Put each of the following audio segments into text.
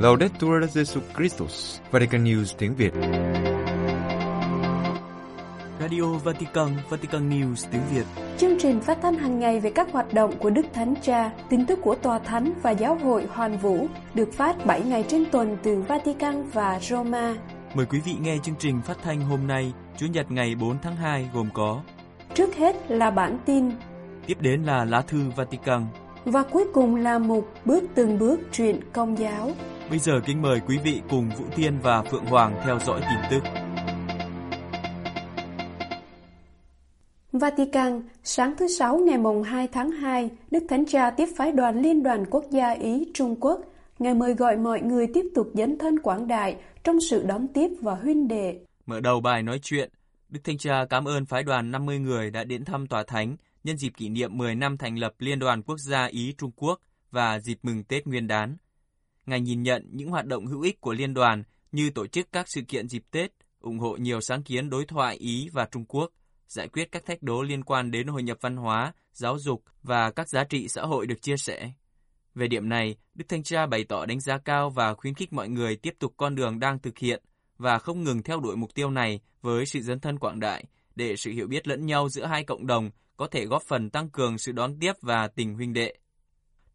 Laudetur Jesus Christus, Vatican News tiếng Việt. Radio Vatican, Vatican News tiếng Việt. Chương trình phát thanh hàng ngày về các hoạt động của Đức Thánh Cha, tin tức của Tòa Thánh và Giáo hội Hoàn Vũ được phát 7 ngày trên tuần từ Vatican và Roma. Mời quý vị nghe chương trình phát thanh hôm nay, Chủ nhật ngày 4 tháng 2 gồm có Trước hết là bản tin, Tiếp đến là lá thư Vatican. và cuối cùng là mục bước từng bước truyện công giáo. Bây giờ kính mời quý vị cùng Vũ Tiên và Phượng Hoàng theo dõi tin tức. Vatican, sáng thứ Sáu ngày mùng 2 tháng 2, Đức Thánh Cha tiếp phái đoàn Liên đoàn Quốc gia Ý Trung Quốc. Ngài mời gọi mọi người tiếp tục dấn thân quảng đại trong sự đón tiếp và huynh đệ. Mở đầu bài nói chuyện, Đức Thanh Cha cảm ơn phái đoàn 50 người đã đến thăm Tòa Thánh nhân dịp kỷ niệm 10 năm thành lập Liên đoàn Quốc gia Ý Trung Quốc và dịp mừng Tết Nguyên đán. Ngài nhìn nhận những hoạt động hữu ích của liên đoàn như tổ chức các sự kiện dịp Tết, ủng hộ nhiều sáng kiến đối thoại Ý và Trung Quốc, giải quyết các thách đố liên quan đến hội nhập văn hóa, giáo dục và các giá trị xã hội được chia sẻ. Về điểm này, Đức Thanh tra bày tỏ đánh giá cao và khuyến khích mọi người tiếp tục con đường đang thực hiện và không ngừng theo đuổi mục tiêu này với sự dấn thân quảng đại để sự hiểu biết lẫn nhau giữa hai cộng đồng có thể góp phần tăng cường sự đón tiếp và tình huynh đệ.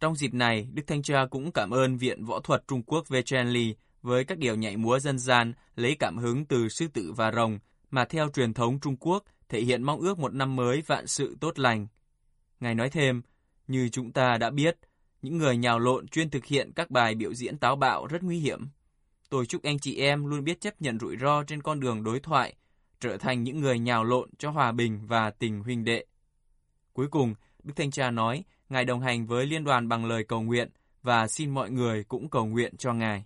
Trong dịp này, Đức Thanh Cha cũng cảm ơn Viện Võ thuật Trung Quốc Vechenli với các điệu nhảy múa dân gian lấy cảm hứng từ sư tử và rồng mà theo truyền thống Trung Quốc thể hiện mong ước một năm mới vạn sự tốt lành. Ngài nói thêm, như chúng ta đã biết, những người nhào lộn chuyên thực hiện các bài biểu diễn táo bạo rất nguy hiểm. Tôi chúc anh chị em luôn biết chấp nhận rủi ro trên con đường đối thoại, trở thành những người nhào lộn cho hòa bình và tình huynh đệ. Cuối cùng, Đức Thanh Cha nói, Ngài đồng hành với liên đoàn bằng lời cầu nguyện và xin mọi người cũng cầu nguyện cho Ngài.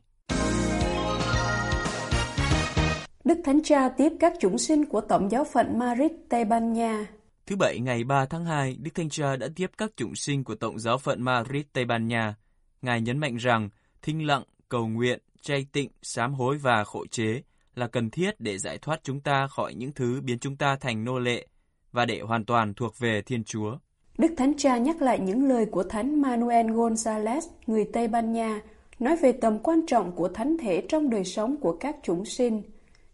Đức Thánh Cha tiếp các chúng sinh của Tổng giáo phận Madrid, Tây Ban Nha. Thứ Bảy ngày 3 tháng 2, Đức Thanh Cha đã tiếp các chủng sinh của Tổng giáo phận Madrid, Tây Ban Nha. Ngài nhấn mạnh rằng, thinh lặng, cầu nguyện, chay tịnh, sám hối và khổ chế là cần thiết để giải thoát chúng ta khỏi những thứ biến chúng ta thành nô lệ và để hoàn toàn thuộc về Thiên Chúa. Đức Thánh Cha nhắc lại những lời của Thánh Manuel González, người Tây Ban Nha, nói về tầm quan trọng của thánh thể trong đời sống của các chúng sinh.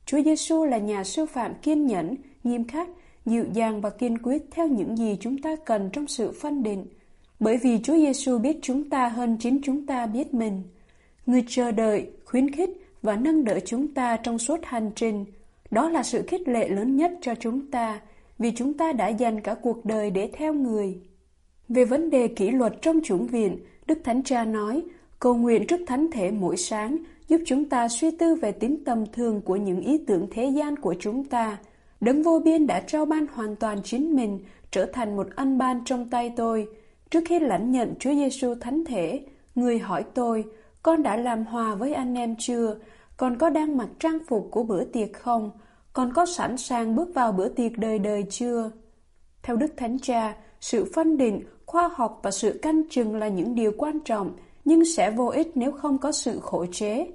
Chúa Giêsu là nhà sư phạm kiên nhẫn, nghiêm khắc, dịu dàng và kiên quyết theo những gì chúng ta cần trong sự phân định. Bởi vì Chúa Giêsu biết chúng ta hơn chính chúng ta biết mình. Người chờ đợi, khuyến khích và nâng đỡ chúng ta trong suốt hành trình. Đó là sự khích lệ lớn nhất cho chúng ta, vì chúng ta đã dành cả cuộc đời để theo người. Về vấn đề kỷ luật trong chủng viện, Đức Thánh Cha nói, cầu nguyện trước thánh thể mỗi sáng giúp chúng ta suy tư về tính tầm thường của những ý tưởng thế gian của chúng ta. Đấng vô biên đã trao ban hoàn toàn chính mình trở thành một ân ban trong tay tôi. Trước khi lãnh nhận Chúa Giêsu thánh thể, người hỏi tôi, con đã làm hòa với anh em chưa? Con có đang mặc trang phục của bữa tiệc không? Con có sẵn sàng bước vào bữa tiệc đời đời chưa? Theo Đức Thánh Cha, sự phân định, khoa học và sự canh chừng là những điều quan trọng, nhưng sẽ vô ích nếu không có sự khổ chế.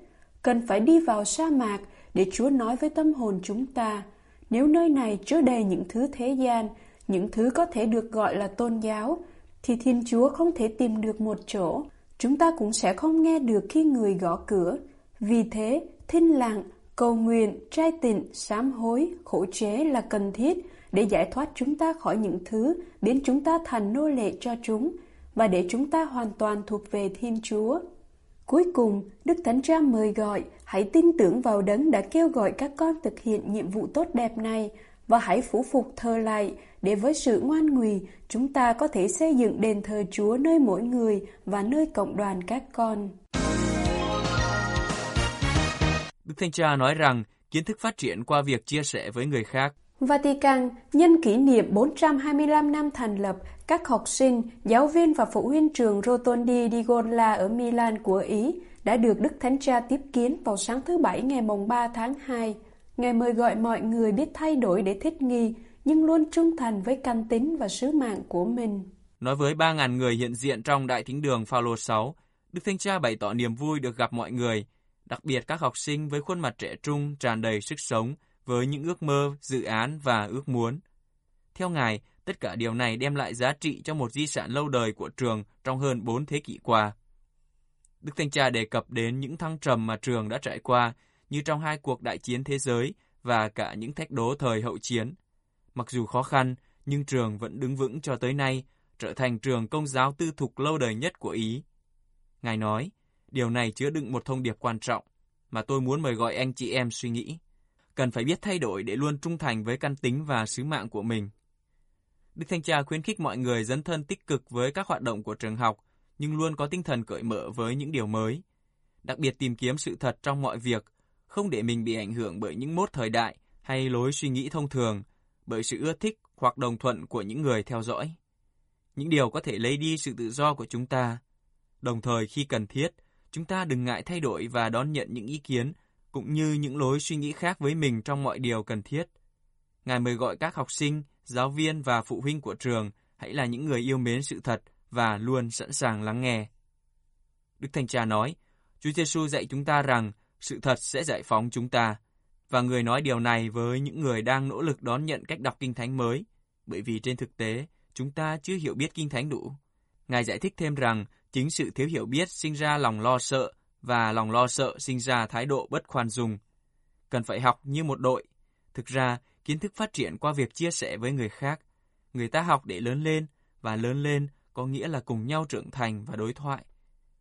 Cần phải đi vào sa mạc để Chúa nói với tâm hồn chúng ta. Nếu nơi này chứa đầy những thứ thế gian, những thứ có thể được gọi là tôn giáo, thì Thiên Chúa không thể tìm được một chỗ. Chúng ta cũng sẽ không nghe được khi người gõ cửa. Vì thế, thinh lặng, cầu nguyện, trai tịnh, sám hối, khổ chế là cần thiết để giải thoát chúng ta khỏi những thứ biến chúng ta thành nô lệ cho chúng và để chúng ta hoàn toàn thuộc về Thiên Chúa. Cuối cùng, Đức Thánh Cha mời gọi, hãy tin tưởng vào đấng đã kêu gọi các con thực hiện nhiệm vụ tốt đẹp này và hãy phủ phục thờ lại để với sự ngoan ngùi chúng ta có thể xây dựng đền thờ Chúa nơi mỗi người và nơi cộng đoàn các con. Đức Thanh Cha nói rằng kiến thức phát triển qua việc chia sẻ với người khác. Vatican nhân kỷ niệm 425 năm thành lập, các học sinh, giáo viên và phụ huynh trường Rotondi di Gola ở Milan của Ý đã được Đức Thánh Cha tiếp kiến vào sáng thứ Bảy ngày mùng 3 tháng 2. Ngài mời gọi mọi người biết thay đổi để thích nghi, nhưng luôn trung thành với căn tính và sứ mạng của mình. Nói với 3.000 người hiện diện trong Đại Thính đường Phaolô 6, Đức Thánh Cha bày tỏ niềm vui được gặp mọi người, đặc biệt các học sinh với khuôn mặt trẻ trung tràn đầy sức sống, với những ước mơ, dự án và ước muốn. Theo Ngài, tất cả điều này đem lại giá trị cho một di sản lâu đời của trường trong hơn 4 thế kỷ qua. Đức Thanh Cha đề cập đến những thăng trầm mà trường đã trải qua, như trong hai cuộc đại chiến thế giới và cả những thách đố thời hậu chiến. Mặc dù khó khăn, nhưng trường vẫn đứng vững cho tới nay, trở thành trường công giáo tư thục lâu đời nhất của Ý. Ngài nói, điều này chứa đựng một thông điệp quan trọng mà tôi muốn mời gọi anh chị em suy nghĩ. Cần phải biết thay đổi để luôn trung thành với căn tính và sứ mạng của mình. Đức Thanh Cha khuyến khích mọi người dấn thân tích cực với các hoạt động của trường học, nhưng luôn có tinh thần cởi mở với những điều mới. Đặc biệt tìm kiếm sự thật trong mọi việc, không để mình bị ảnh hưởng bởi những mốt thời đại hay lối suy nghĩ thông thường, bởi sự ưa thích hoặc đồng thuận của những người theo dõi. Những điều có thể lấy đi sự tự do của chúng ta. Đồng thời khi cần thiết, chúng ta đừng ngại thay đổi và đón nhận những ý kiến cũng như những lối suy nghĩ khác với mình trong mọi điều cần thiết. Ngài mời gọi các học sinh, giáo viên và phụ huynh của trường hãy là những người yêu mến sự thật và luôn sẵn sàng lắng nghe. Đức Thanh Cha nói, Chúa Giêsu dạy chúng ta rằng sự thật sẽ giải phóng chúng ta, và người nói điều này với những người đang nỗ lực đón nhận cách đọc Kinh Thánh mới, bởi vì trên thực tế, chúng ta chưa hiểu biết Kinh Thánh đủ. Ngài giải thích thêm rằng chính sự thiếu hiểu biết sinh ra lòng lo sợ và lòng lo sợ sinh ra thái độ bất khoan dung. Cần phải học như một đội. Thực ra, kiến thức phát triển qua việc chia sẻ với người khác. Người ta học để lớn lên, và lớn lên có nghĩa là cùng nhau trưởng thành và đối thoại.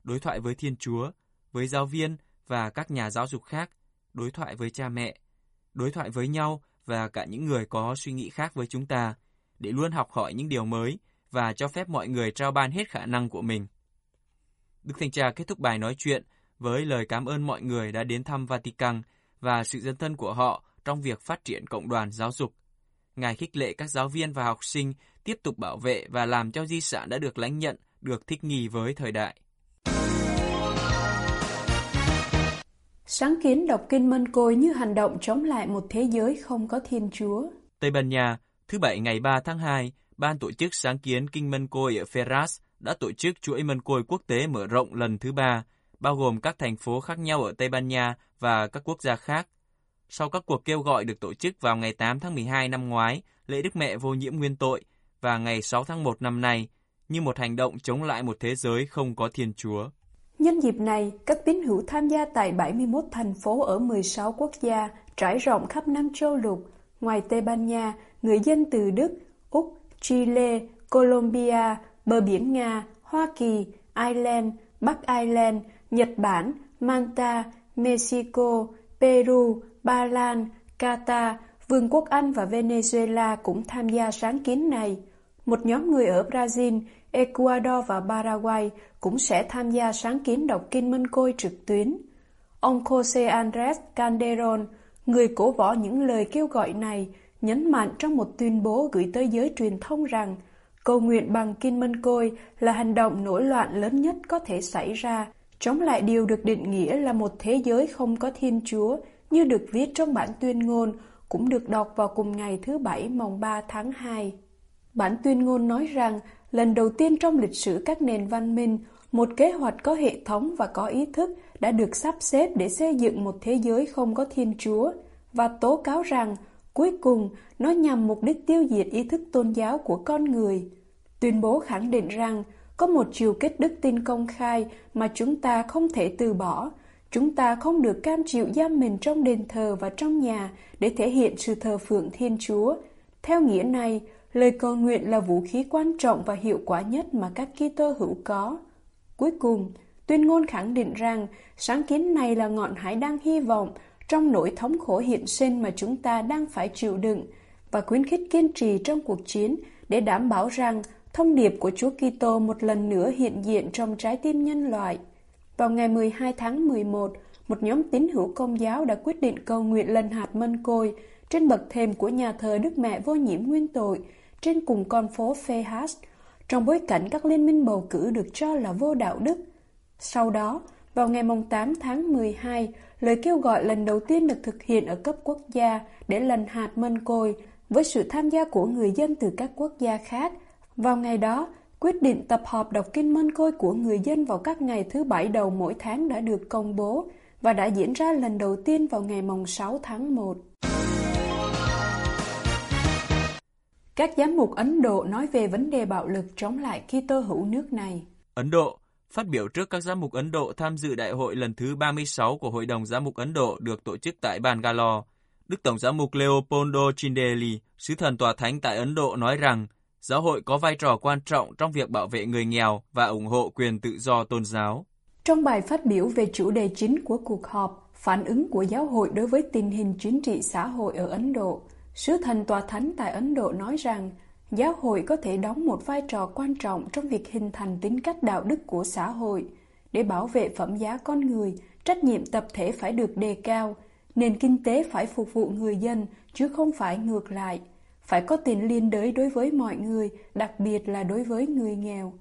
Đối thoại với Thiên Chúa, với giáo viên và các nhà giáo dục khác, đối thoại với cha mẹ, đối thoại với nhau và cả những người có suy nghĩ khác với chúng ta, để luôn học hỏi những điều mới và cho phép mọi người trao ban hết khả năng của mình. Đức Thanh Cha kết thúc bài nói chuyện với lời cảm ơn mọi người đã đến thăm Vatican và sự dân thân của họ trong việc phát triển cộng đoàn giáo dục. Ngài khích lệ các giáo viên và học sinh tiếp tục bảo vệ và làm cho di sản đã được lãnh nhận được thích nghi với thời đại. Sáng kiến đọc kinh Mân Côi như hành động chống lại một thế giới không có Thiên Chúa. Tây Ban Nha, thứ Bảy ngày 3 tháng 2, Ban tổ chức sáng kiến Kinh Mân Côi ở Ferraz đã tổ chức chuỗi Mân Côi quốc tế mở rộng lần thứ ba, bao gồm các thành phố khác nhau ở Tây Ban Nha và các quốc gia khác. Sau các cuộc kêu gọi được tổ chức vào ngày 8 tháng 12 năm ngoái, lễ Đức Mẹ vô nhiễm nguyên tội, và ngày 6 tháng 1 năm nay, như một hành động chống lại một thế giới không có Thiên Chúa. Nhân dịp này, các tín hữu tham gia tại 71 thành phố ở 16 quốc gia trải rộng khắp năm châu lục. Ngoài Tây Ban Nha, người dân từ Đức, Úc, Chile, Colombia, bờ biển Nga, Hoa Kỳ, Ireland, Bắc Ireland, Nhật Bản, Manta, Mexico, Peru, Ba Lan, Qatar, Vương quốc Anh và Venezuela cũng tham gia sáng kiến này. Một nhóm người ở Brazil, Ecuador và Paraguay cũng sẽ tham gia sáng kiến đọc kinh Minh Côi trực tuyến. Ông Jose Andres Calderon, người cổ võ những lời kêu gọi này, nhấn mạnh trong một tuyên bố gửi tới giới truyền thông rằng cầu nguyện bằng kinh mân Côi là hành động nổi loạn lớn nhất có thể xảy ra, chống lại điều được định nghĩa là một thế giới không có Thiên Chúa, như được viết trong bản tuyên ngôn, cũng được đọc vào cùng ngày thứ Bảy mồng 3 tháng 2. Bản tuyên ngôn nói rằng, lần đầu tiên trong lịch sử các nền văn minh, một kế hoạch có hệ thống và có ý thức đã được sắp xếp để xây dựng một thế giới không có Thiên Chúa, và tố cáo rằng, cuối cùng, nó nhằm mục đích tiêu diệt ý thức tôn giáo của con người. Tuyên bố khẳng định rằng, có một chiều kết đức tin công khai mà chúng ta không thể từ bỏ, Chúng ta không được cam chịu giam mình trong đền thờ và trong nhà để thể hiện sự thờ phượng Thiên Chúa. Theo nghĩa này, lời cầu nguyện là vũ khí quan trọng và hiệu quả nhất mà các Kitô hữu có. Cuối cùng, tuyên ngôn khẳng định rằng sáng kiến này là ngọn hải đang hy vọng trong nỗi thống khổ hiện sinh mà chúng ta đang phải chịu đựng và khuyến khích kiên trì trong cuộc chiến để đảm bảo rằng thông điệp của Chúa Kitô một lần nữa hiện diện trong trái tim nhân loại. Vào ngày 12 tháng 11, một nhóm tín hữu công giáo đã quyết định cầu nguyện lần hạt mân côi trên bậc thềm của nhà thờ Đức Mẹ vô nhiễm nguyên tội trên cùng con phố Fehas, trong bối cảnh các liên minh bầu cử được cho là vô đạo đức. Sau đó, vào ngày 8 tháng 12, lời kêu gọi lần đầu tiên được thực hiện ở cấp quốc gia để lần hạt mân côi với sự tham gia của người dân từ các quốc gia khác. Vào ngày đó, Quyết định tập họp đọc kinh mân côi của người dân vào các ngày thứ bảy đầu mỗi tháng đã được công bố và đã diễn ra lần đầu tiên vào ngày mồng 6 tháng 1. Các giám mục Ấn Độ nói về vấn đề bạo lực chống lại Kitô hữu nước này. Ấn Độ, Phát biểu trước các giám mục Ấn Độ tham dự đại hội lần thứ 36 của Hội đồng Giám mục Ấn Độ được tổ chức tại Bangalore, Đức Tổng giám mục Leopoldo Chindeli, sứ thần tòa thánh tại Ấn Độ nói rằng giáo hội có vai trò quan trọng trong việc bảo vệ người nghèo và ủng hộ quyền tự do tôn giáo. Trong bài phát biểu về chủ đề chính của cuộc họp, phản ứng của giáo hội đối với tình hình chính trị xã hội ở Ấn Độ, sứ thần tòa thánh tại Ấn Độ nói rằng giáo hội có thể đóng một vai trò quan trọng trong việc hình thành tính cách đạo đức của xã hội. Để bảo vệ phẩm giá con người, trách nhiệm tập thể phải được đề cao, nền kinh tế phải phục vụ người dân chứ không phải ngược lại. Phải có tiền liên đới đối với mọi người, đặc biệt là đối với người nghèo.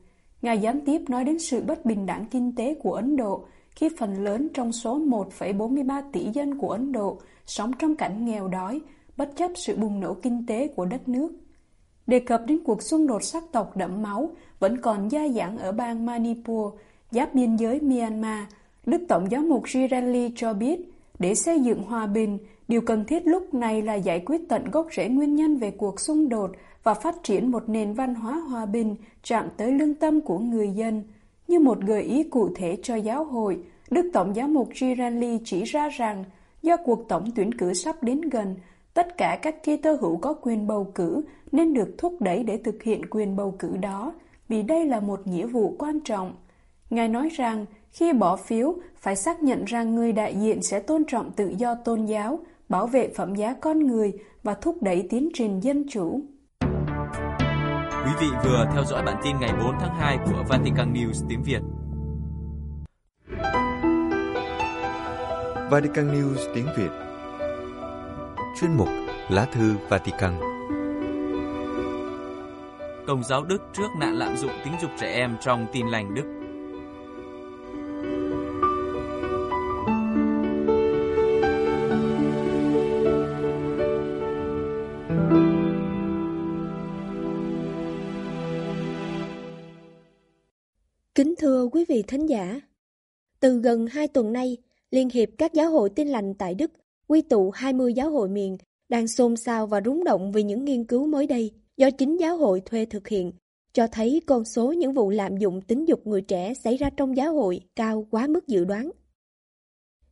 Ngài gián tiếp nói đến sự bất bình đẳng kinh tế của Ấn Độ khi phần lớn trong số 1,43 tỷ dân của Ấn Độ sống trong cảnh nghèo đói, bất chấp sự bùng nổ kinh tế của đất nước. Đề cập đến cuộc xung đột sắc tộc đẫm máu vẫn còn gia dạng ở bang Manipur, giáp biên giới Myanmar, Đức Tổng giáo mục Girelli cho biết, để xây dựng hòa bình, điều cần thiết lúc này là giải quyết tận gốc rễ nguyên nhân về cuộc xung đột và phát triển một nền văn hóa hòa bình chạm tới lương tâm của người dân. Như một gợi ý cụ thể cho giáo hội, Đức Tổng giáo mục Girelli chỉ ra rằng do cuộc tổng tuyển cử sắp đến gần, tất cả các Kitô hữu có quyền bầu cử nên được thúc đẩy để thực hiện quyền bầu cử đó, vì đây là một nghĩa vụ quan trọng. Ngài nói rằng, khi bỏ phiếu, phải xác nhận rằng người đại diện sẽ tôn trọng tự do tôn giáo, bảo vệ phẩm giá con người và thúc đẩy tiến trình dân chủ. Quý vị vừa theo dõi bản tin ngày 4 tháng 2 của Vatican News tiếng Việt. Vatican News tiếng Việt Chuyên mục Lá thư Vatican Công giáo Đức trước nạn lạm dụng tính dục trẻ em trong tin lành Đức thưa quý vị thính giả, từ gần hai tuần nay, Liên hiệp các giáo hội tin lành tại Đức, quy tụ 20 giáo hội miền, đang xôn xao và rúng động vì những nghiên cứu mới đây do chính giáo hội thuê thực hiện, cho thấy con số những vụ lạm dụng tính dục người trẻ xảy ra trong giáo hội cao quá mức dự đoán.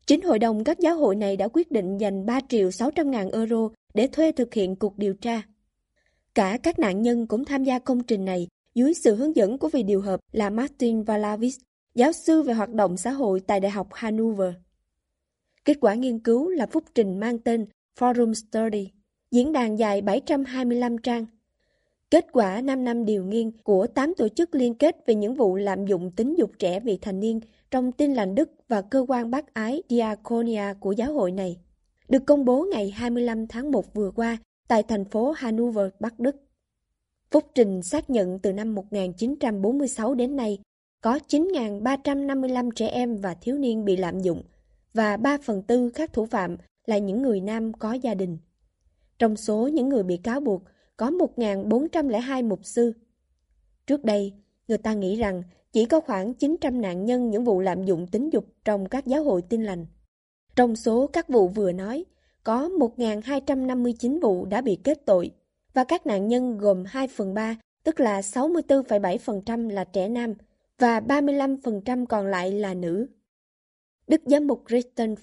Chính hội đồng các giáo hội này đã quyết định dành 3 triệu 600 ngàn euro để thuê thực hiện cuộc điều tra. Cả các nạn nhân cũng tham gia công trình này dưới sự hướng dẫn của vị điều hợp là Martin Valavis, giáo sư về hoạt động xã hội tại Đại học Hanover. Kết quả nghiên cứu là phúc trình mang tên Forum Study, diễn đàn dài 725 trang. Kết quả 5 năm điều nghiên của 8 tổ chức liên kết về những vụ lạm dụng tính dục trẻ vị thành niên trong tin lành Đức và cơ quan bác ái Diaconia của giáo hội này, được công bố ngày 25 tháng 1 vừa qua tại thành phố Hanover, Bắc Đức. Phúc Trình xác nhận từ năm 1946 đến nay, có 9.355 trẻ em và thiếu niên bị lạm dụng, và 3 phần tư các thủ phạm là những người nam có gia đình. Trong số những người bị cáo buộc, có 1.402 mục sư. Trước đây, người ta nghĩ rằng chỉ có khoảng 900 nạn nhân những vụ lạm dụng tính dục trong các giáo hội tin lành. Trong số các vụ vừa nói, có 1.259 vụ đã bị kết tội và các nạn nhân gồm 2 phần 3, tức là 64,7% là trẻ nam và 35% còn lại là nữ. Đức Giám mục Christian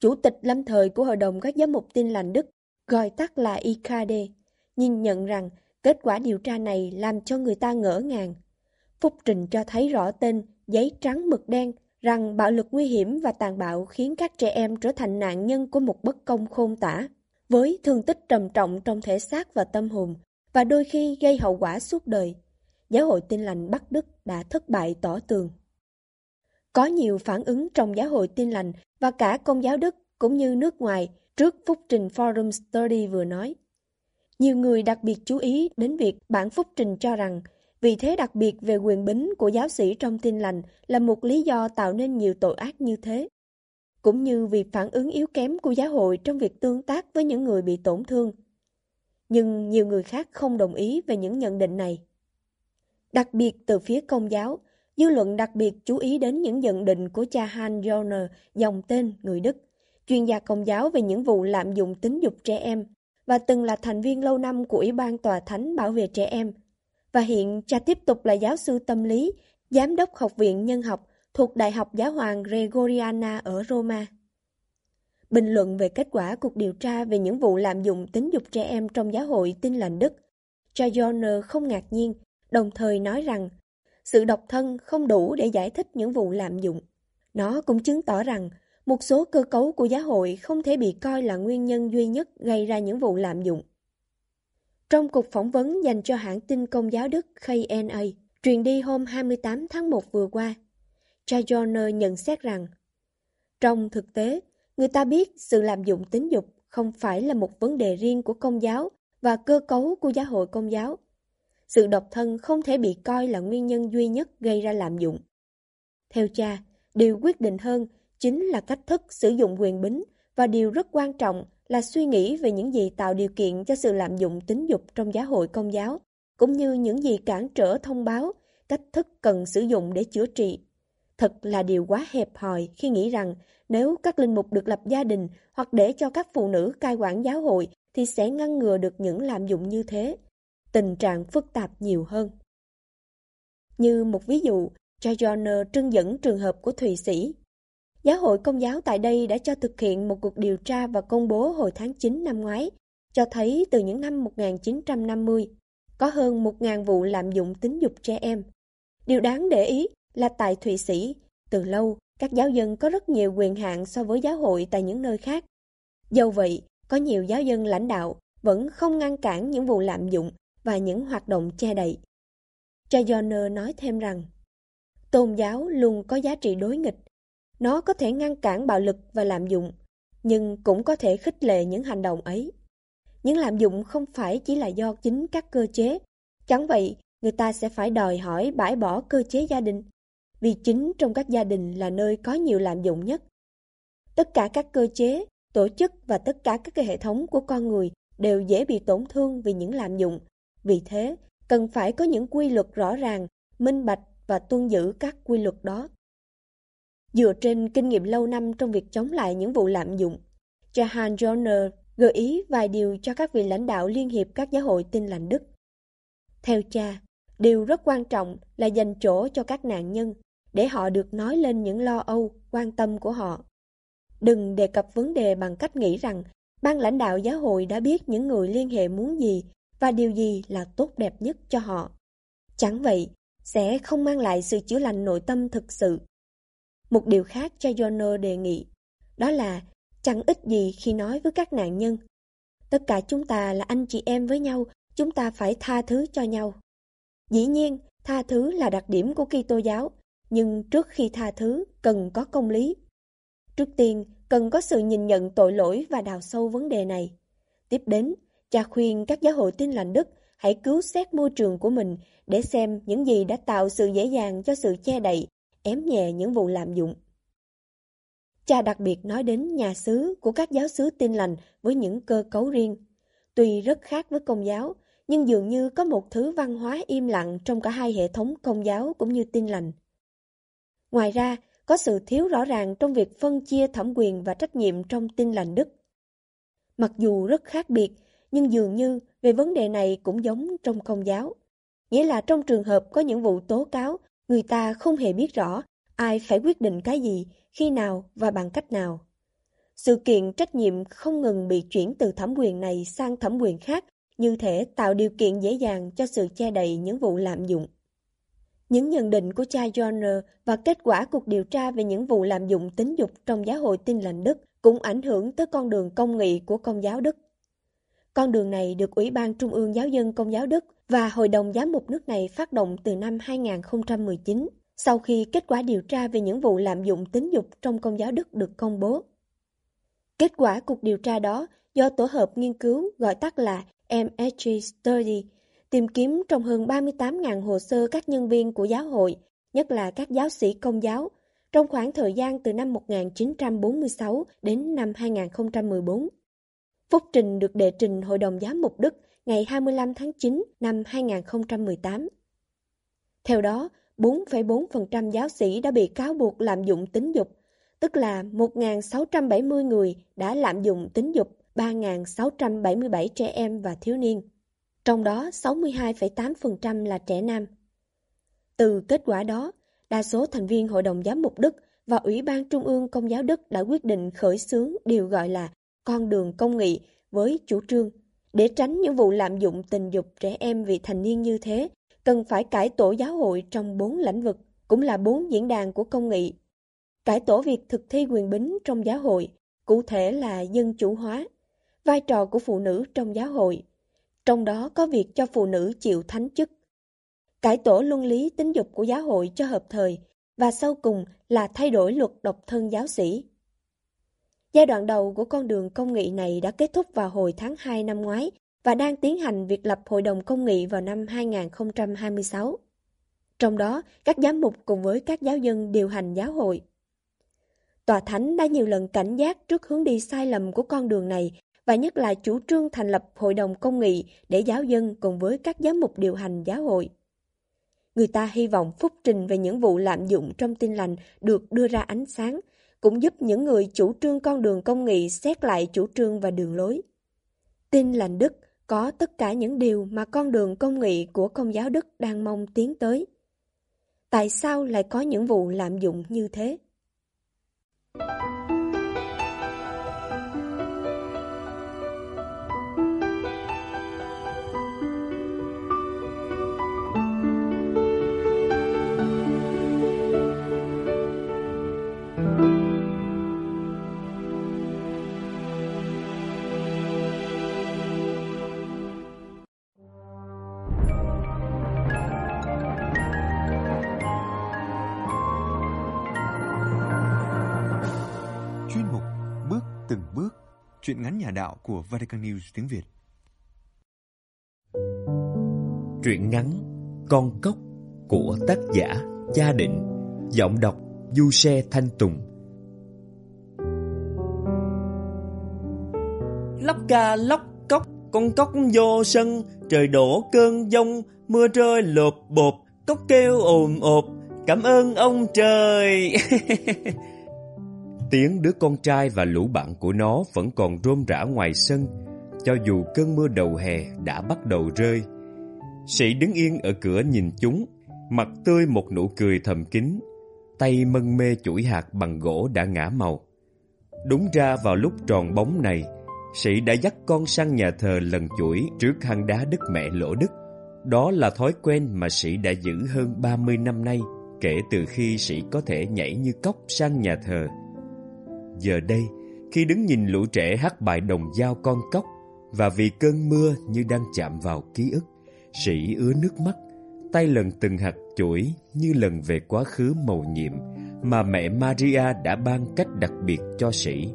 chủ tịch lâm thời của Hội đồng các giám mục tin lành Đức, gọi tắt là IKD, nhìn nhận rằng kết quả điều tra này làm cho người ta ngỡ ngàng. Phúc trình cho thấy rõ tên giấy trắng mực đen rằng bạo lực nguy hiểm và tàn bạo khiến các trẻ em trở thành nạn nhân của một bất công khôn tả với thương tích trầm trọng trong thể xác và tâm hồn, và đôi khi gây hậu quả suốt đời. Giáo hội tin lành Bắc Đức đã thất bại tỏ tường. Có nhiều phản ứng trong giáo hội tin lành và cả công giáo Đức cũng như nước ngoài trước phúc trình Forum Study vừa nói. Nhiều người đặc biệt chú ý đến việc bản phúc trình cho rằng vị thế đặc biệt về quyền bính của giáo sĩ trong tin lành là một lý do tạo nên nhiều tội ác như thế cũng như việc phản ứng yếu kém của giáo hội trong việc tương tác với những người bị tổn thương. Nhưng nhiều người khác không đồng ý về những nhận định này. Đặc biệt từ phía công giáo, dư luận đặc biệt chú ý đến những nhận định của cha Han Joner, dòng tên người Đức, chuyên gia công giáo về những vụ lạm dụng tính dục trẻ em và từng là thành viên lâu năm của Ủy ban Tòa Thánh bảo vệ trẻ em. Và hiện cha tiếp tục là giáo sư tâm lý Giám đốc Học viện Nhân học thuộc Đại học Giáo hoàng Gregoriana ở Roma. Bình luận về kết quả cuộc điều tra về những vụ lạm dụng tính dục trẻ em trong giáo hội tin lành Đức, cho Joner không ngạc nhiên, đồng thời nói rằng sự độc thân không đủ để giải thích những vụ lạm dụng. Nó cũng chứng tỏ rằng một số cơ cấu của giáo hội không thể bị coi là nguyên nhân duy nhất gây ra những vụ lạm dụng. Trong cuộc phỏng vấn dành cho hãng tin công giáo Đức KNA, truyền đi hôm 28 tháng 1 vừa qua, Cha nhận xét rằng Trong thực tế, người ta biết sự lạm dụng tính dục không phải là một vấn đề riêng của công giáo và cơ cấu của giáo hội công giáo. Sự độc thân không thể bị coi là nguyên nhân duy nhất gây ra lạm dụng. Theo cha, điều quyết định hơn chính là cách thức sử dụng quyền bính và điều rất quan trọng là suy nghĩ về những gì tạo điều kiện cho sự lạm dụng tính dục trong giáo hội công giáo, cũng như những gì cản trở thông báo, cách thức cần sử dụng để chữa trị. Thật là điều quá hẹp hòi khi nghĩ rằng nếu các linh mục được lập gia đình hoặc để cho các phụ nữ cai quản giáo hội thì sẽ ngăn ngừa được những lạm dụng như thế. Tình trạng phức tạp nhiều hơn. Như một ví dụ, Joyner trưng dẫn trường hợp của Thụy Sĩ. Giáo hội công giáo tại đây đã cho thực hiện một cuộc điều tra và công bố hồi tháng 9 năm ngoái, cho thấy từ những năm 1950, có hơn 1.000 vụ lạm dụng tính dục trẻ em. Điều đáng để ý là tại Thụy Sĩ, từ lâu, các giáo dân có rất nhiều quyền hạn so với giáo hội tại những nơi khác. Do vậy, có nhiều giáo dân lãnh đạo vẫn không ngăn cản những vụ lạm dụng và những hoạt động che đậy. Cha Joner nói thêm rằng, tôn giáo luôn có giá trị đối nghịch. Nó có thể ngăn cản bạo lực và lạm dụng, nhưng cũng có thể khích lệ những hành động ấy. Những lạm dụng không phải chỉ là do chính các cơ chế. Chẳng vậy, người ta sẽ phải đòi hỏi bãi bỏ cơ chế gia đình vì chính trong các gia đình là nơi có nhiều lạm dụng nhất. Tất cả các cơ chế, tổ chức và tất cả các hệ thống của con người đều dễ bị tổn thương vì những lạm dụng. Vì thế, cần phải có những quy luật rõ ràng, minh bạch và tuân giữ các quy luật đó. Dựa trên kinh nghiệm lâu năm trong việc chống lại những vụ lạm dụng, Jahan Joner gợi ý vài điều cho các vị lãnh đạo Liên hiệp các giáo hội tin lành Đức. Theo cha, điều rất quan trọng là dành chỗ cho các nạn nhân để họ được nói lên những lo âu, quan tâm của họ. Đừng đề cập vấn đề bằng cách nghĩ rằng ban lãnh đạo giáo hội đã biết những người liên hệ muốn gì và điều gì là tốt đẹp nhất cho họ. Chẳng vậy, sẽ không mang lại sự chữa lành nội tâm thực sự. Một điều khác cho Jono đề nghị, đó là chẳng ít gì khi nói với các nạn nhân. Tất cả chúng ta là anh chị em với nhau, chúng ta phải tha thứ cho nhau. Dĩ nhiên, tha thứ là đặc điểm của Kitô giáo, nhưng trước khi tha thứ, cần có công lý. Trước tiên, cần có sự nhìn nhận tội lỗi và đào sâu vấn đề này. Tiếp đến, cha khuyên các giáo hội tin lành Đức hãy cứu xét môi trường của mình để xem những gì đã tạo sự dễ dàng cho sự che đậy, ém nhẹ những vụ lạm dụng. Cha đặc biệt nói đến nhà xứ của các giáo xứ tin lành với những cơ cấu riêng. Tuy rất khác với công giáo, nhưng dường như có một thứ văn hóa im lặng trong cả hai hệ thống công giáo cũng như tin lành. Ngoài ra, có sự thiếu rõ ràng trong việc phân chia thẩm quyền và trách nhiệm trong tin lành Đức. Mặc dù rất khác biệt, nhưng dường như về vấn đề này cũng giống trong công giáo. Nghĩa là trong trường hợp có những vụ tố cáo, người ta không hề biết rõ ai phải quyết định cái gì, khi nào và bằng cách nào. Sự kiện trách nhiệm không ngừng bị chuyển từ thẩm quyền này sang thẩm quyền khác, như thể tạo điều kiện dễ dàng cho sự che đậy những vụ lạm dụng. Những nhận định của cha Joner và kết quả cuộc điều tra về những vụ lạm dụng tính dục trong giáo hội tin lành Đức cũng ảnh hưởng tới con đường công nghị của công giáo Đức. Con đường này được Ủy ban Trung ương Giáo dân Công giáo Đức và Hội đồng Giám mục nước này phát động từ năm 2019, sau khi kết quả điều tra về những vụ lạm dụng tính dục trong Công giáo Đức được công bố. Kết quả cuộc điều tra đó do tổ hợp nghiên cứu gọi tắt là MSG Study tìm kiếm trong hơn 38.000 hồ sơ các nhân viên của giáo hội, nhất là các giáo sĩ công giáo, trong khoảng thời gian từ năm 1946 đến năm 2014. Phúc trình được đệ trình Hội đồng Giám mục Đức ngày 25 tháng 9 năm 2018. Theo đó, 4,4% giáo sĩ đã bị cáo buộc lạm dụng tính dục, tức là 1.670 người đã lạm dụng tính dục 3.677 trẻ em và thiếu niên trong đó 62,8% là trẻ nam. Từ kết quả đó, đa số thành viên Hội đồng Giám mục Đức và Ủy ban Trung ương Công giáo Đức đã quyết định khởi xướng điều gọi là con đường công nghị với chủ trương để tránh những vụ lạm dụng tình dục trẻ em vị thành niên như thế, cần phải cải tổ giáo hội trong bốn lĩnh vực, cũng là bốn diễn đàn của công nghị. Cải tổ việc thực thi quyền bính trong giáo hội, cụ thể là dân chủ hóa, vai trò của phụ nữ trong giáo hội, trong đó có việc cho phụ nữ chịu thánh chức. Cải tổ luân lý tính dục của giáo hội cho hợp thời, và sau cùng là thay đổi luật độc thân giáo sĩ. Giai đoạn đầu của con đường công nghị này đã kết thúc vào hồi tháng 2 năm ngoái và đang tiến hành việc lập Hội đồng Công nghị vào năm 2026. Trong đó, các giám mục cùng với các giáo dân điều hành giáo hội. Tòa Thánh đã nhiều lần cảnh giác trước hướng đi sai lầm của con đường này và nhất là chủ trương thành lập Hội đồng Công nghị để giáo dân cùng với các giám mục điều hành giáo hội. Người ta hy vọng phúc trình về những vụ lạm dụng trong tin lành được đưa ra ánh sáng, cũng giúp những người chủ trương con đường công nghị xét lại chủ trương và đường lối. Tin lành Đức có tất cả những điều mà con đường công nghị của công giáo Đức đang mong tiến tới. Tại sao lại có những vụ lạm dụng như thế? Chuyện ngắn nhà đạo của Vatican News tiếng Việt. Truyện ngắn Con cốc của tác giả Cha Định, giọng đọc Du Xe Thanh Tùng. Lóc ca lóc cốc, con cốc vô sân, trời đổ cơn giông, mưa rơi lộp bộp, cốc kêu ồn ộp, cảm ơn ông trời. Tiếng đứa con trai và lũ bạn của nó vẫn còn rôm rã ngoài sân, cho dù cơn mưa đầu hè đã bắt đầu rơi. Sĩ đứng yên ở cửa nhìn chúng, mặt tươi một nụ cười thầm kín, tay mân mê chuỗi hạt bằng gỗ đã ngã màu. Đúng ra vào lúc tròn bóng này, Sĩ đã dắt con sang nhà thờ lần chuỗi trước hang đá Đức Mẹ Lỗ Đức. Đó là thói quen mà Sĩ đã giữ hơn 30 năm nay, kể từ khi Sĩ có thể nhảy như cóc sang nhà thờ. Giờ đây, khi đứng nhìn lũ trẻ hát bài đồng dao con cóc và vì cơn mưa như đang chạm vào ký ức, sĩ ứa nước mắt, tay lần từng hạt chuỗi như lần về quá khứ màu nhiệm mà mẹ Maria đã ban cách đặc biệt cho sĩ.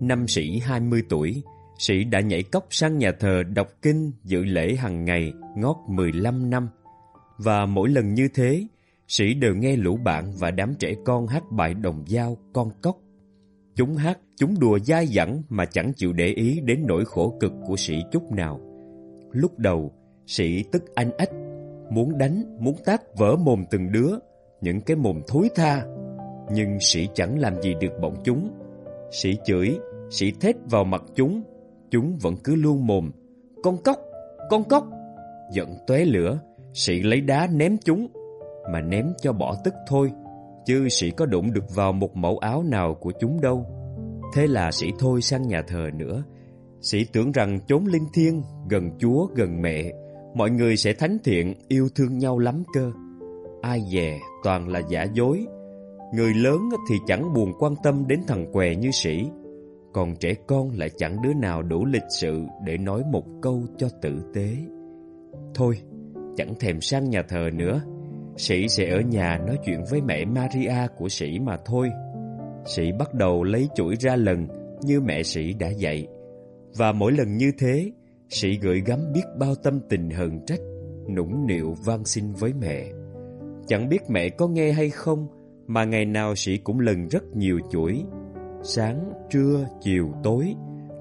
Năm sĩ 20 tuổi, sĩ đã nhảy cóc sang nhà thờ đọc kinh dự lễ hàng ngày ngót 15 năm. Và mỗi lần như thế, sĩ đều nghe lũ bạn và đám trẻ con hát bài đồng dao con cóc Chúng hát, chúng đùa dai dẳng mà chẳng chịu để ý đến nỗi khổ cực của sĩ chút nào. Lúc đầu, sĩ tức anh ách, muốn đánh, muốn tát vỡ mồm từng đứa, những cái mồm thối tha. Nhưng sĩ chẳng làm gì được bọn chúng. Sĩ chửi, sĩ thét vào mặt chúng, chúng vẫn cứ luôn mồm. Con cóc, con cóc. Giận tóe lửa, sĩ lấy đá ném chúng, mà ném cho bỏ tức thôi chứ sĩ có đụng được vào một mẫu áo nào của chúng đâu. Thế là sĩ thôi sang nhà thờ nữa. Sĩ tưởng rằng chốn linh thiêng, gần Chúa, gần mẹ, mọi người sẽ thánh thiện, yêu thương nhau lắm cơ. Ai dè, toàn là giả dối. Người lớn thì chẳng buồn quan tâm đến thằng què như sĩ, còn trẻ con lại chẳng đứa nào đủ lịch sự để nói một câu cho tử tế. Thôi, chẳng thèm sang nhà thờ nữa. Sĩ sẽ ở nhà nói chuyện với mẹ Maria của Sĩ mà thôi. Sĩ bắt đầu lấy chuỗi ra lần như mẹ Sĩ đã dạy. Và mỗi lần như thế, Sĩ gửi gắm biết bao tâm tình hờn trách, nũng nịu van xin với mẹ. Chẳng biết mẹ có nghe hay không, mà ngày nào Sĩ cũng lần rất nhiều chuỗi. Sáng, trưa, chiều, tối,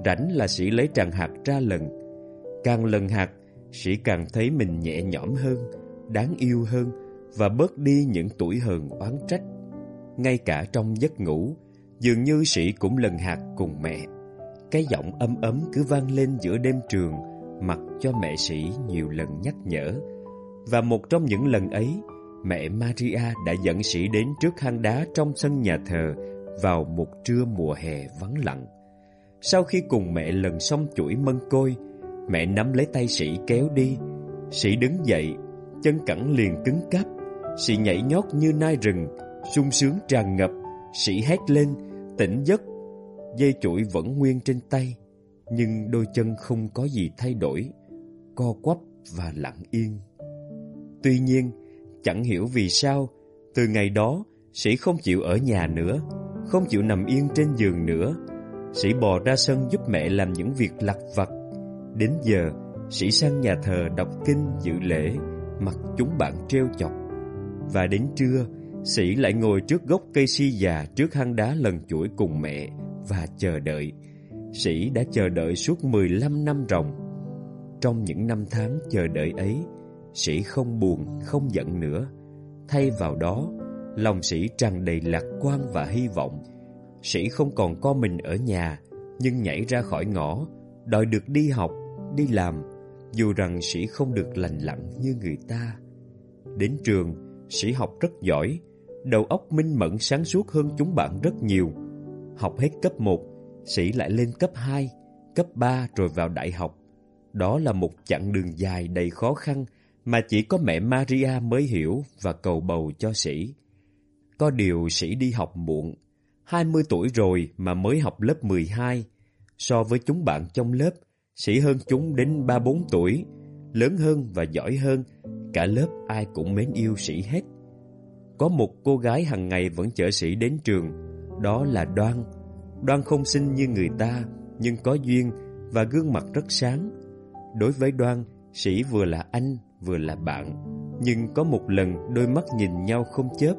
rảnh là Sĩ lấy tràng hạt ra lần. Càng lần hạt, Sĩ càng thấy mình nhẹ nhõm hơn, đáng yêu hơn, và bớt đi những tuổi hờn oán trách. Ngay cả trong giấc ngủ, dường như sĩ cũng lần hạt cùng mẹ. Cái giọng âm ấm cứ vang lên giữa đêm trường, mặc cho mẹ sĩ nhiều lần nhắc nhở. Và một trong những lần ấy, mẹ Maria đã dẫn sĩ đến trước hang đá trong sân nhà thờ vào một trưa mùa hè vắng lặng. Sau khi cùng mẹ lần xong chuỗi mân côi, mẹ nắm lấy tay sĩ kéo đi. Sĩ đứng dậy, chân cẳng liền cứng cáp, sĩ nhảy nhót như nai rừng, sung sướng tràn ngập, sĩ hét lên, tỉnh giấc. Dây chuỗi vẫn nguyên trên tay, nhưng đôi chân không có gì thay đổi, co quắp và lặng yên. Tuy nhiên, chẳng hiểu vì sao, từ ngày đó, sĩ không chịu ở nhà nữa, không chịu nằm yên trên giường nữa. Sĩ bò ra sân giúp mẹ làm những việc lặt vặt. Đến giờ, sĩ sang nhà thờ đọc kinh dự lễ, mặc chúng bạn treo chọc. Và đến trưa, sĩ lại ngồi trước gốc cây si già trước hang đá lần chuỗi cùng mẹ và chờ đợi. Sĩ đã chờ đợi suốt 15 năm ròng. Trong những năm tháng chờ đợi ấy, sĩ không buồn, không giận nữa. Thay vào đó, lòng sĩ tràn đầy lạc quan và hy vọng. Sĩ không còn co mình ở nhà, nhưng nhảy ra khỏi ngõ, đòi được đi học, đi làm, dù rằng sĩ không được lành lặn như người ta. Đến trường, sĩ học rất giỏi, đầu óc minh mẫn sáng suốt hơn chúng bạn rất nhiều. Học hết cấp 1, sĩ lại lên cấp 2, cấp 3 rồi vào đại học. Đó là một chặng đường dài đầy khó khăn mà chỉ có mẹ Maria mới hiểu và cầu bầu cho sĩ. Có điều sĩ đi học muộn, 20 tuổi rồi mà mới học lớp 12. So với chúng bạn trong lớp, sĩ hơn chúng đến 3-4 tuổi, lớn hơn và giỏi hơn, cả lớp ai cũng mến yêu sĩ hết. Có một cô gái hàng ngày vẫn chở sĩ đến trường, đó là Đoan. Đoan không xinh như người ta, nhưng có duyên và gương mặt rất sáng. Đối với Đoan, sĩ vừa là anh, vừa là bạn, nhưng có một lần đôi mắt nhìn nhau không chớp,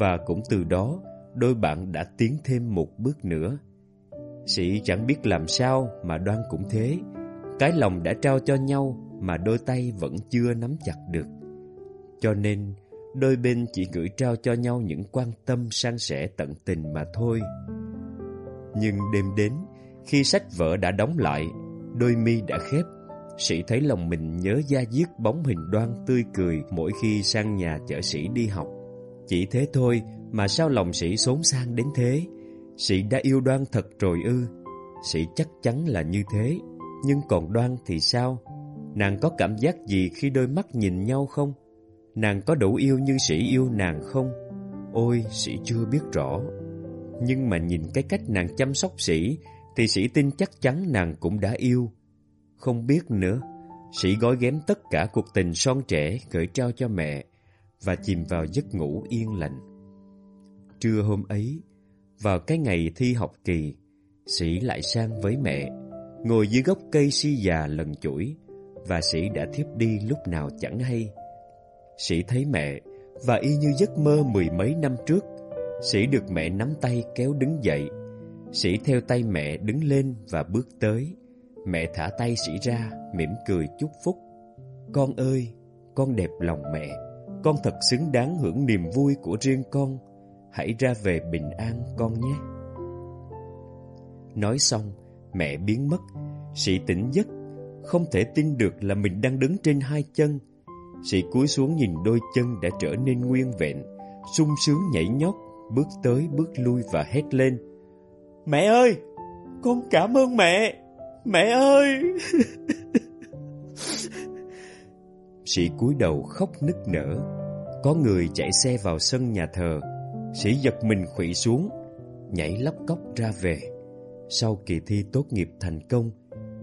và cũng từ đó đôi bạn đã tiến thêm một bước nữa. Sĩ chẳng biết làm sao mà đoan cũng thế, cái lòng đã trao cho nhau mà đôi tay vẫn chưa nắm chặt được. Cho nên, đôi bên chỉ gửi trao cho nhau những quan tâm san sẻ tận tình mà thôi. Nhưng đêm đến, khi sách vở đã đóng lại, đôi mi đã khép, sĩ thấy lòng mình nhớ da diết bóng hình đoan tươi cười mỗi khi sang nhà chở sĩ đi học. Chỉ thế thôi mà sao lòng sĩ xốn sang đến thế? Sĩ đã yêu đoan thật rồi ư? Sĩ chắc chắn là như thế. Nhưng còn đoan thì sao? Nàng có cảm giác gì khi đôi mắt nhìn nhau không? Nàng có đủ yêu như sĩ yêu nàng không? Ôi, sĩ chưa biết rõ. Nhưng mà nhìn cái cách nàng chăm sóc sĩ, thì sĩ tin chắc chắn nàng cũng đã yêu. Không biết nữa, sĩ gói ghém tất cả cuộc tình son trẻ gửi trao cho mẹ, và chìm vào giấc ngủ yên lành. Trưa hôm ấy, vào cái ngày thi học kỳ, sĩ lại sang với mẹ, ngồi dưới gốc cây si già lần chuỗi, và sĩ đã thiếp đi lúc nào chẳng hay. Sĩ thấy mẹ, và y như giấc mơ mười mấy năm trước, sĩ được mẹ nắm tay kéo đứng dậy. Sĩ theo tay mẹ đứng lên và bước tới. Mẹ thả tay sĩ ra, mỉm cười chúc phúc. Con ơi, con đẹp lòng mẹ. Con thật xứng đáng hưởng niềm vui của riêng con. Hãy ra về bình an con nhé. Nói xong, mẹ biến mất. Sĩ tỉnh giấc, không thể tin được là mình đang đứng trên hai chân. Sĩ cúi xuống nhìn đôi chân đã trở nên nguyên vẹn, sung sướng nhảy nhót, bước tới bước lui và hét lên. Mẹ ơi! Con cảm ơn mẹ! Mẹ ơi! Sĩ cúi đầu khóc nức nở. Có người chạy xe vào sân nhà thờ. Sĩ giật mình khủy xuống, nhảy lóc cóc ra về. Sau kỳ thi tốt nghiệp thành công,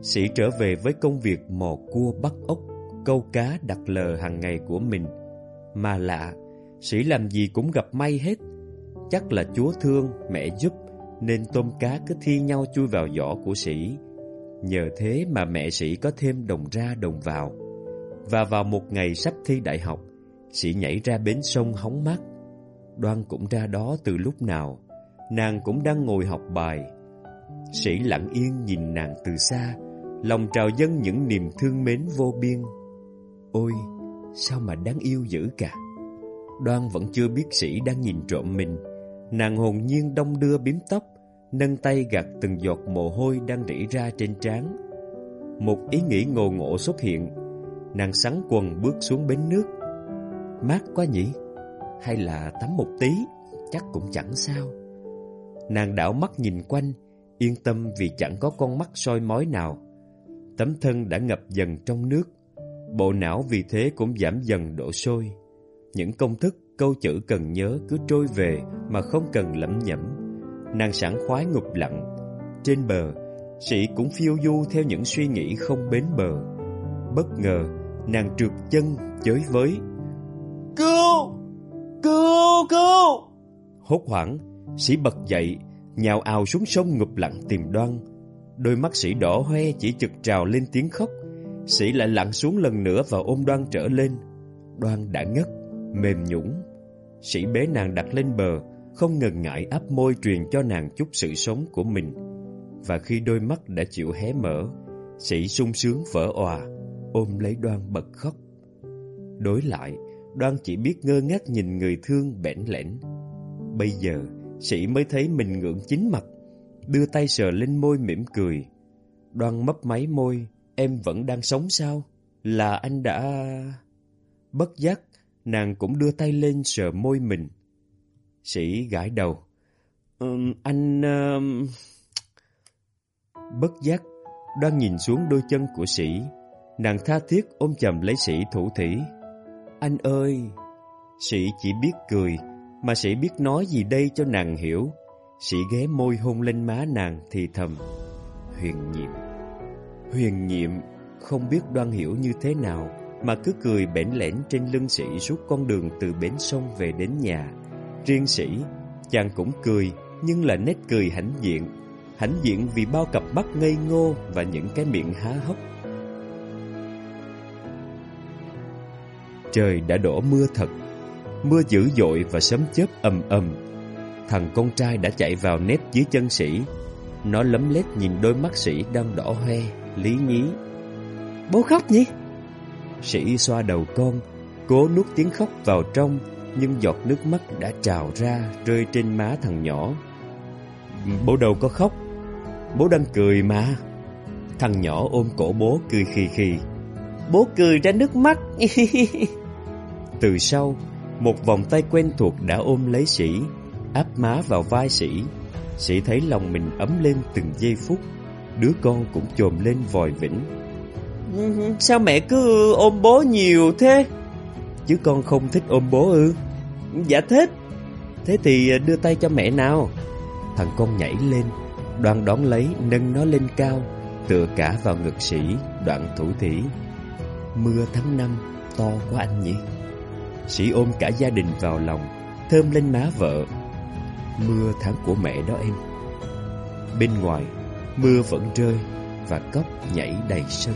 Sĩ trở về với công việc mò cua bắt ốc, câu cá đặt lờ hàng ngày của mình. Mà lạ, Sĩ làm gì cũng gặp may hết. Chắc là Chúa thương, mẹ giúp, nên tôm cá cứ thi nhau chui vào giỏ của Sĩ. Nhờ thế mà mẹ Sĩ có thêm đồng ra đồng vào. Và vào một ngày sắp thi đại học, Sĩ nhảy ra bến sông hóng mát. Đoan cũng ra đó từ lúc nào, nàng cũng đang ngồi học bài. Sĩ lặng yên nhìn nàng từ xa, lòng trào dâng những niềm thương mến vô biên. Ôi, sao mà đáng yêu dữ cả. Đoan vẫn chưa biết Sĩ đang nhìn trộm mình. Nàng hồn nhiên đông đưa bím tóc, nâng tay gạt từng giọt mồ hôi đang rỉ ra trên trán. Một ý nghĩ ngồ ngộ xuất hiện, nàng sắn quần bước xuống bến nước. Mát quá nhỉ? hay là tắm một tí, chắc cũng chẳng sao. Nàng đảo mắt nhìn quanh, yên tâm vì chẳng có con mắt soi mói nào. Tấm thân đã ngập dần trong nước, bộ não vì thế cũng giảm dần độ sôi. Những công thức, câu chữ cần nhớ cứ trôi về mà không cần lẩm nhẩm. Nàng sảng khoái ngụp lặng. Trên bờ, sĩ cũng phiêu du theo những suy nghĩ không bến bờ. Bất ngờ, nàng trượt chân, chới với. Cứu! Cứu! Cứu! Hốt hoảng, sĩ bật dậy, nhào ào xuống sông ngụp lặng tìm đoan. Đôi mắt sĩ đỏ hoe chỉ chực trào lên tiếng khóc. Sĩ lại lặn xuống lần nữa và ôm đoan trở lên. Đoan đã ngất, mềm nhũng. Sĩ bế nàng đặt lên bờ, không ngần ngại áp môi truyền cho nàng chút sự sống của mình. Và khi đôi mắt đã chịu hé mở, sĩ sung sướng vỡ òa, ôm lấy đoan bật khóc. Đối lại, đoan chỉ biết ngơ ngác nhìn người thương bẽn lẽn. Bây giờ, sĩ mới thấy mình ngượng chính mặt, đưa tay sờ lên môi mỉm cười. Đoan mấp máy môi, em vẫn đang sống sao? Là anh đã... Bất giác, nàng cũng đưa tay lên sờ môi mình. Sĩ gãi đầu. Um, anh... Uh... Bất giác, đoan nhìn xuống đôi chân của sĩ. Nàng tha thiết ôm chầm lấy sĩ thủ thỉ. Anh ơi! Sĩ chỉ biết cười, mà sĩ biết nói gì đây cho nàng hiểu. Sĩ ghé môi hôn lên má nàng thì thầm. Huyền nhiệm. Huyền nhiệm không biết đoan hiểu như thế nào mà cứ cười bẽn lẽn trên lưng sĩ suốt con đường từ bến sông về đến nhà. Riêng sĩ, chàng cũng cười nhưng là nét cười hãnh diện. Hãnh diện vì bao cặp mắt ngây ngô và những cái miệng há hốc. Trời đã đổ mưa thật, mưa dữ dội và sấm chớp ầm ầm. Thằng con trai đã chạy vào nép dưới chân sĩ. Nó lấm lét nhìn đôi mắt sĩ đang đỏ hoe, lý nhí. Bố khóc nhỉ? Sĩ xoa đầu con, cố nuốt tiếng khóc vào trong, nhưng giọt nước mắt đã trào ra rơi trên má thằng nhỏ. Bố đâu có khóc, bố đang cười mà. Thằng nhỏ ôm cổ bố cười khì khì. Bố cười ra nước mắt. Từ sau, một vòng tay quen thuộc đã ôm lấy sĩ, áp má vào vai sĩ. Sĩ thấy lòng mình ấm lên từng giây phút, đứa con cũng trồm lên vòi vĩnh. Sao mẹ cứ ôm bố nhiều thế? Chứ con không thích ôm bố ư? Dạ thích. Thế thì đưa tay cho mẹ nào. Thằng con nhảy lên, đoàn đón lấy nâng nó lên cao, tựa cả vào ngực sĩ, đoạn thủ thỉ. Mưa tháng năm to quá anh nhỉ? Sĩ ôm cả gia đình vào lòng, thơm lên má vợ. Mưa tháng của mẹ đó em. Bên ngoài, mưa vẫn rơi và cốc nhảy đầy sân.